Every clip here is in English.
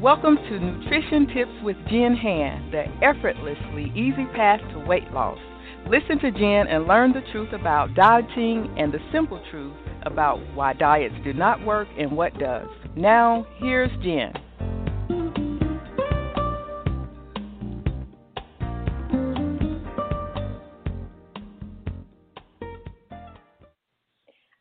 Welcome to Nutrition Tips with Jenn Hand, the effortlessly easy path to weight loss. Listen to Jenn and learn the truth about dieting and the simple truth about why diets do not work and what does. Now, here's Jenn.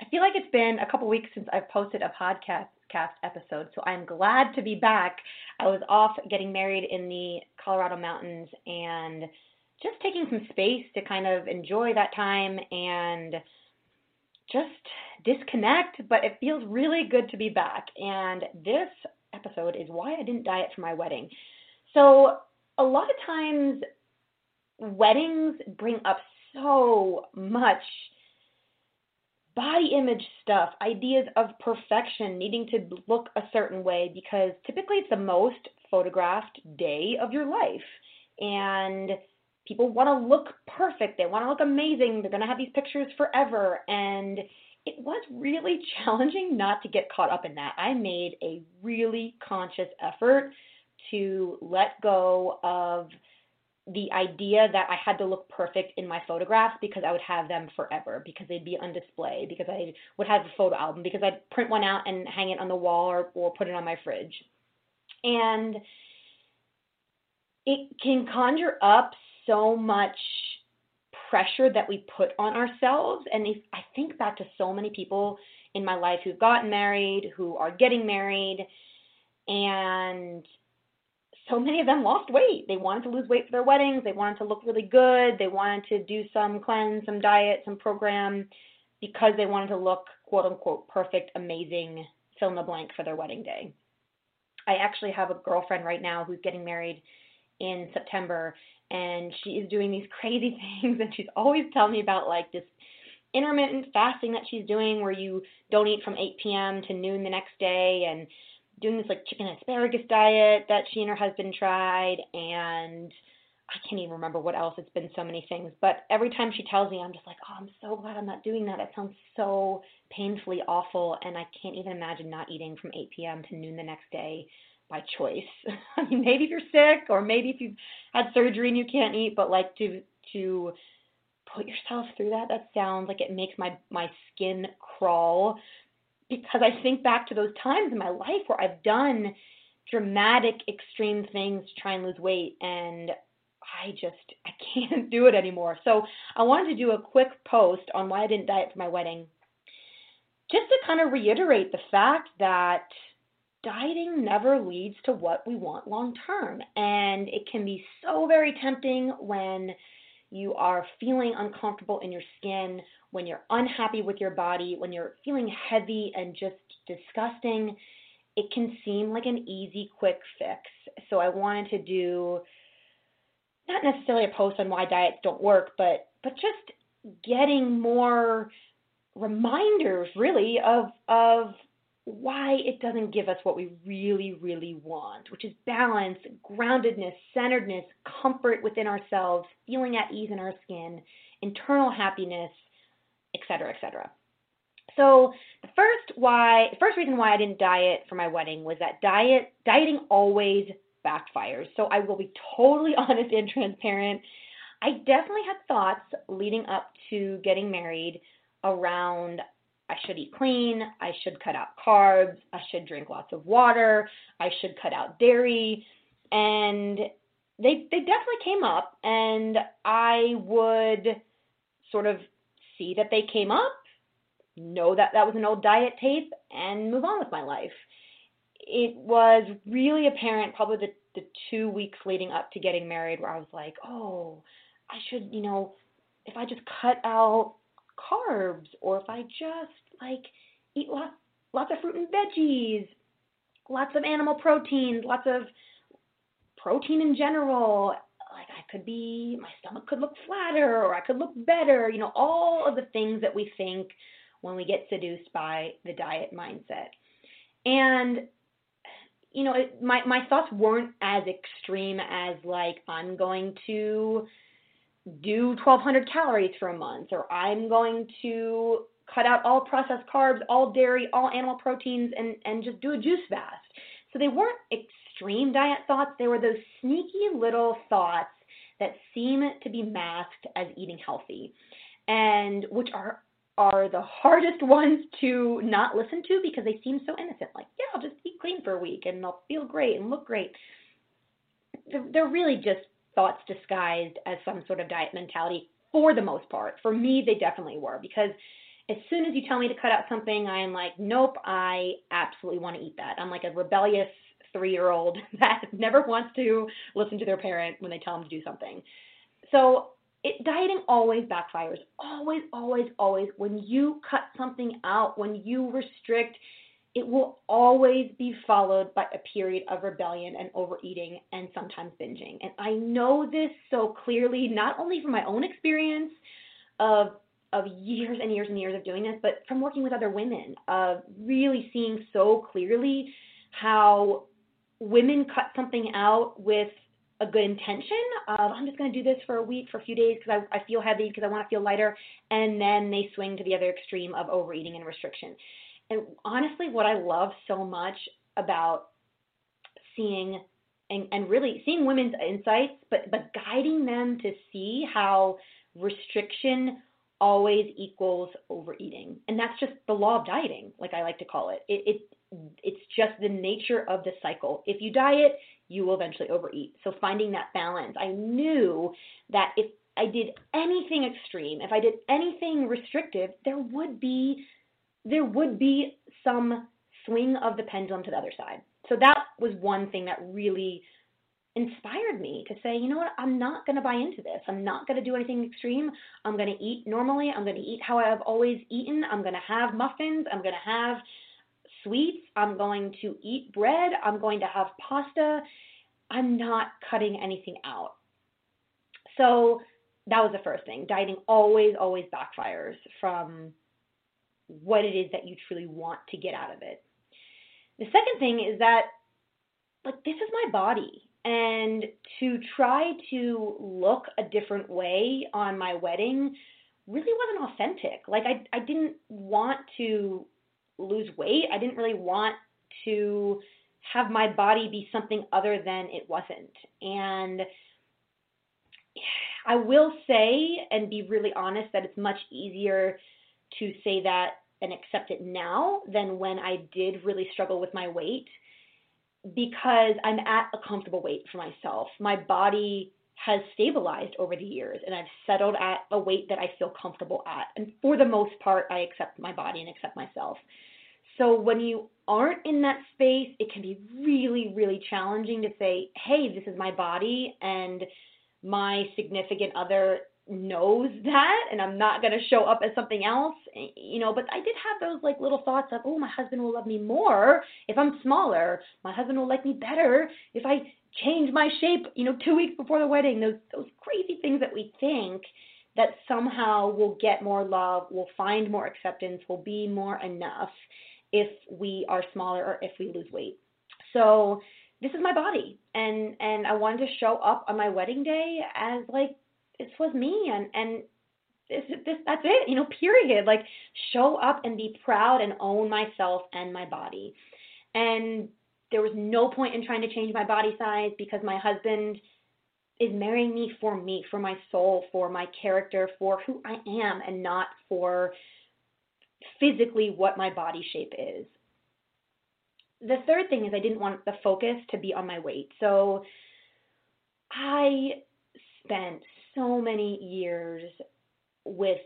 I feel like it's been a couple weeks since I've posted a podcast cast episode, so I'm glad to be back. I was off getting married in the Colorado mountains and just taking some space to kind of enjoy that time and just disconnect, but it feels really good to be back. And this episode is why I didn't diet for my wedding. So, a lot of times, weddings bring up so much body image stuff, ideas of perfection, needing to look a certain way, because typically it's the most photographed day of your life. And people want to look perfect, they want to look amazing, they're going to have these pictures forever. And it was really challenging not to get caught up in that. I made a really conscious effort to let go of the idea that I had to look perfect in my photographs because I would have them forever, because they'd be on display, because I would have a photo album, because I'd print one out and hang it on the wall or, or put it on my fridge. And it can conjure up so much pressure that we put on ourselves. And if I think back to so many people in my life who've gotten married, who are getting married, and so many of them lost weight. They wanted to lose weight for their weddings. They wanted to look really good. They wanted to do some cleanse, some diet, some program because they wanted to look quote unquote perfect, amazing, fill in the blank for their wedding day. I actually have a girlfriend right now who's getting married in September and she is doing these crazy things and she's always telling me about like this intermittent fasting that she's doing where you don't eat from 8 p.m. to noon the next day and doing this like chicken asparagus diet that she and her husband tried and I can't even remember what else. It's been so many things. But every time she tells me, I'm just like, oh, I'm so glad I'm not doing that. It sounds so painfully awful. And I can't even imagine not eating from 8 p.m. to noon the next day by choice. I mean, maybe if you're sick or maybe if you've had surgery and you can't eat, but like to, to, put yourself through that that sounds like it makes my my skin crawl because I think back to those times in my life where I've done dramatic, extreme things to try and lose weight, and I just I can't do it anymore. So I wanted to do a quick post on why I didn't diet for my wedding, just to kind of reiterate the fact that dieting never leads to what we want long term, and it can be so very tempting when you are feeling uncomfortable in your skin, when you're unhappy with your body, when you're feeling heavy and just disgusting, it can seem like an easy, quick fix. So I wanted to do not necessarily a post on why diets don't work, but but just getting more reminders really of of why it doesn't give us what we really, really want, which is balance, groundedness, centeredness, comfort within ourselves, feeling at ease in our skin, internal happiness, etc., etc. So the first why, the first reason why I didn't diet for my wedding was that diet dieting always backfires. So I will be totally honest and transparent. I definitely had thoughts leading up to getting married around I should eat clean, I should cut out carbs, I should drink lots of water, I should cut out dairy, and they they definitely came up and I would sort of see that they came up, know that that was an old diet tape and move on with my life. It was really apparent probably the the 2 weeks leading up to getting married where I was like, "Oh, I should, you know, if I just cut out carbs or if I just like eat lots lots of fruit and veggies, lots of animal proteins, lots of protein in general. Could be my stomach could look flatter or I could look better, you know, all of the things that we think when we get seduced by the diet mindset. And you know, it, my my thoughts weren't as extreme as like I'm going to do 1200 calories for a month or I'm going to cut out all processed carbs, all dairy, all animal proteins and and just do a juice fast. So they weren't extreme diet thoughts, they were those sneaky little thoughts that seem to be masked as eating healthy and which are are the hardest ones to not listen to because they seem so innocent like yeah i'll just eat clean for a week and i'll feel great and look great. They're, they're really just thoughts disguised as some sort of diet mentality for the most part. For me they definitely were because as soon as you tell me to cut out something i am like nope i absolutely want to eat that. I'm like a rebellious three year old that never wants to listen to their parent when they tell them to do something. So it, dieting always backfires. Always, always, always. When you cut something out, when you restrict, it will always be followed by a period of rebellion and overeating and sometimes binging. And I know this so clearly, not only from my own experience of of years and years and years of doing this, but from working with other women, of really seeing so clearly how women cut something out with a good intention of I'm just going to do this for a week, for a few days because I, I feel heavy, because I want to feel lighter, and then they swing to the other extreme of overeating and restriction. And honestly, what I love so much about seeing and, and really seeing women's insights, but but guiding them to see how restriction always equals overeating, and that's just the law of dieting, like I like to call it. It, it it's just the nature of the cycle. If you diet, you will eventually overeat. So finding that balance. I knew that if I did anything extreme, if I did anything restrictive, there would be there would be some swing of the pendulum to the other side. So that was one thing that really inspired me to say, you know what, I'm not going to buy into this. I'm not going to do anything extreme. I'm going to eat normally. I'm going to eat how I've always eaten. I'm going to have muffins. I'm going to have sweets. I'm going to eat bread. I'm going to have pasta. I'm not cutting anything out. So that was the first thing. Dieting always, always backfires from what it is that you truly want to get out of it. The second thing is that, like, this is my body. And to try to look a different way on my wedding really wasn't authentic. Like, I, I didn't want to lose weight. I didn't really want to have my body be something other than it wasn't. And I will say and be really honest that it's much easier to say that and accept it now than when I did really struggle with my weight because I'm at a comfortable weight for myself. My body has stabilized over the years and I've settled at a weight that I feel comfortable at. And for the most part, I accept my body and accept myself. So when you aren't in that space, it can be really, really challenging to say, hey, this is my body and my significant other knows that and I'm not going to show up as something else, eh, you know, but I did have those like little thoughts of, oh, my husband will love me more if I'm smaller. My husband will like me better if I change my shape, you know, 2 weeks before the wedding. Those those crazy things that we think that somehow we'll get more love, we'll find more acceptance, we'll be more enough if we are smaller or if we lose weight. So this is my body and and I wanted to show up on my wedding day as like this was me and and this, this that's it you know period like show up and be proud and own myself and my body and there was no point in trying to change my body size because my husband is marrying me for me for my soul for my character for who I am and not for physically what my body shape is. The third thing is I didn't want the focus to be on my weight. So I spent so many years with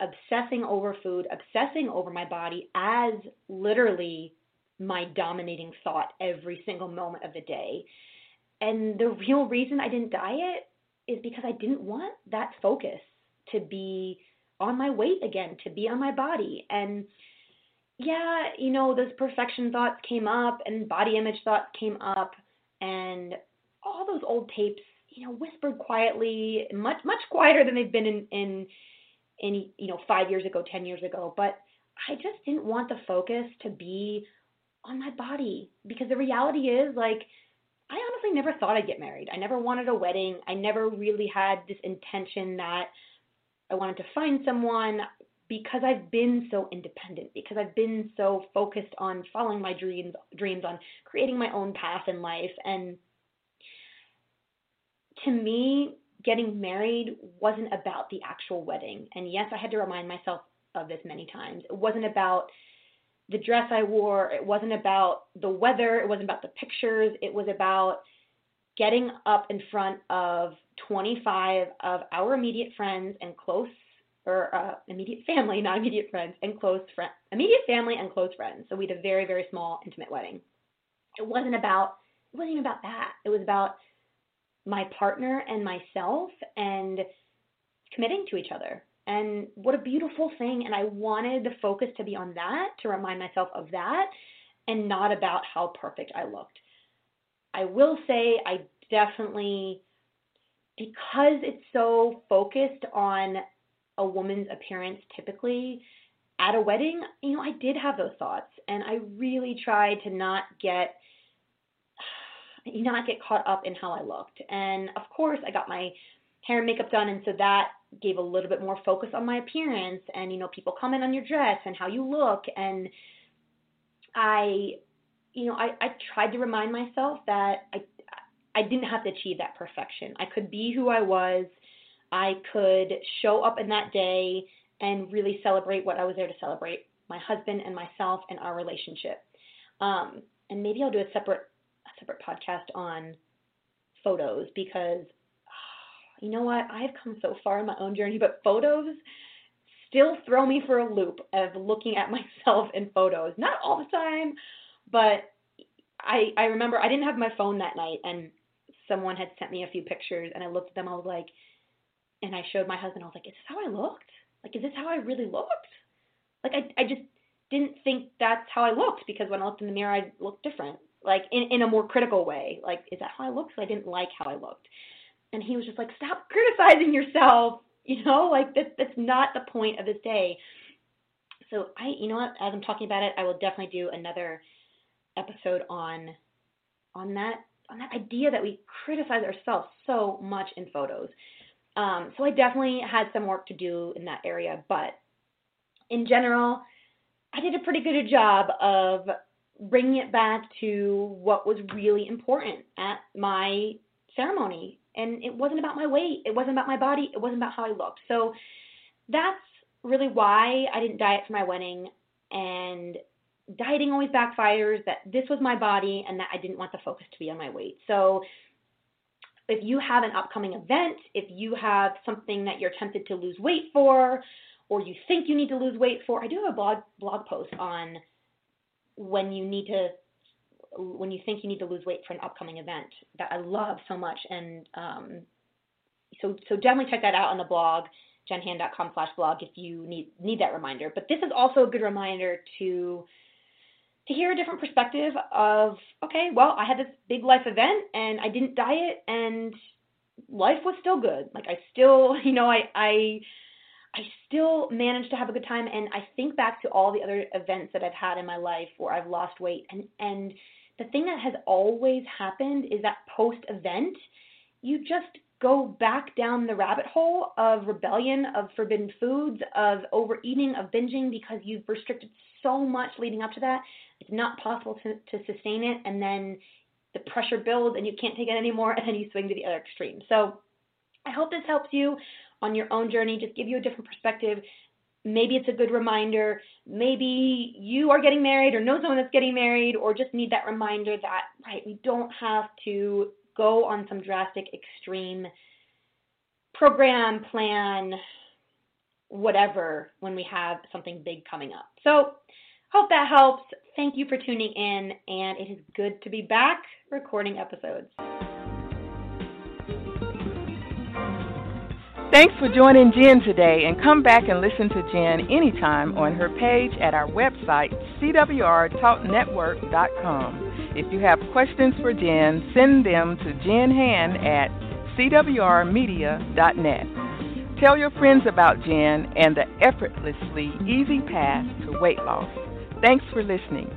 obsessing over food, obsessing over my body as literally my dominating thought every single moment of the day. And the real reason I didn't diet is because I didn't want that focus to be on my weight again, to be on my body. And yeah, you know, those perfection thoughts came up and body image thoughts came up and all those old tapes, you know, whispered quietly, much much quieter than they've been in in you know, 5 years ago, 10 years ago, but I just didn't want the focus to be on my body because the reality is like I honestly never thought I'd get married. I never wanted a wedding. I never really had this intention that I wanted to find someone because I've been so independent, because I've been so focused on following my dreams, dreams on creating my own path in life and to me getting married wasn't about the actual wedding. And yes, I had to remind myself of this many times. It wasn't about the dress I wore, it wasn't about the weather, it wasn't about the pictures, it was about getting up in front of 25 of our immediate friends and close or uh, immediate family, not immediate friends, and close friends, immediate family and close friends. So we had a very, very small, intimate wedding. It wasn't about, it wasn't even about that. It was about my partner and myself and committing to each other. And what a beautiful thing. And I wanted the focus to be on that, to remind myself of that, and not about how perfect I looked. I will say I definitely, because it's so focused on a woman's appearance typically at a wedding, you know, I did have those thoughts. And I really tried to not get not get caught up in how I looked. And of course, I got my hair and makeup done, and so that gave a little bit more focus on my appearance. And you know, people comment on your dress and how you look, and I, you know, I, I tried to remind myself that I, I didn't have to achieve that perfection. I could be who I was. I could show up in that day and really celebrate what I was there to celebrate my husband and myself and our relationship. Um, and maybe I'll do a separate separate podcast on photos because you know what? I've come so far in my own journey, but photos still throw me for a loop of looking at myself in photos. Not all the time, but I I remember I didn't have my phone that night and someone had sent me a few pictures and I looked at them I was like and I showed my husband I was like, "Is this how I looked? Like is this how I really looked?" Like I I just didn't think that's how I looked because when I looked in the mirror I looked different like in, in a more critical way. Like, is that how I looked? So I didn't like how I looked. And he was just like, stop criticizing yourself. You know, like that, that's not the point of this day. So I, you know what, as I'm talking about it, I will definitely do another episode on, on that, on that idea that we criticize ourselves so much in photos. Um, so I definitely had some work to do in that area, but in general, I did a pretty good job of bringing it back to what was really important at my ceremony. And it wasn't about my weight, it wasn't about my body, it wasn't about how I looked. So that's really why I didn't diet for my wedding. And dieting always backfires that this was my body and that I didn't want the focus to be on my weight. So if you have an upcoming event, if you have something that you're tempted to lose weight for, or you think you need to lose weight for, I do have a blog blog post on when you need to when you think you need to lose weight for an upcoming event that I love so much. And um, so so definitely check that out on the blog, jennhand.com slash blog if you need need that reminder. But this is also a good reminder to to hear a different perspective of okay, well, I had this big life event and I didn't diet and life was still good. Like I still, you know, I I I still manage to have a good time and I think back to all the other events that I've had in my life where I've lost weight and and the thing that has always happened is that post event you just go back down the rabbit hole of rebellion, of forbidden foods, of overeating, of binging because you've restricted so much leading up to that. It's not possible to, to sustain it and then the pressure builds and you can't take it anymore and then you swing to the other extreme. So I hope this helps you on your own journey, just give you a different perspective. Maybe it's a good reminder. Maybe you are getting married or know someone that's getting married or just need that reminder that, right, we don't have to go on some drastic, extreme program, plan, whatever when we have something big coming up. So, hope that helps. Thank you for tuning in, and it is good to be back recording episodes. Thanks for joining Jenn today, and come back and listen to Jenn anytime on her page at our website, cwrtalknetwork.com. If you have questions for Jenn, send them to jennhand at cwrmedia.net. Tell your friends about Jenn and the effortlessly easy path to weight loss. Thanks for listening.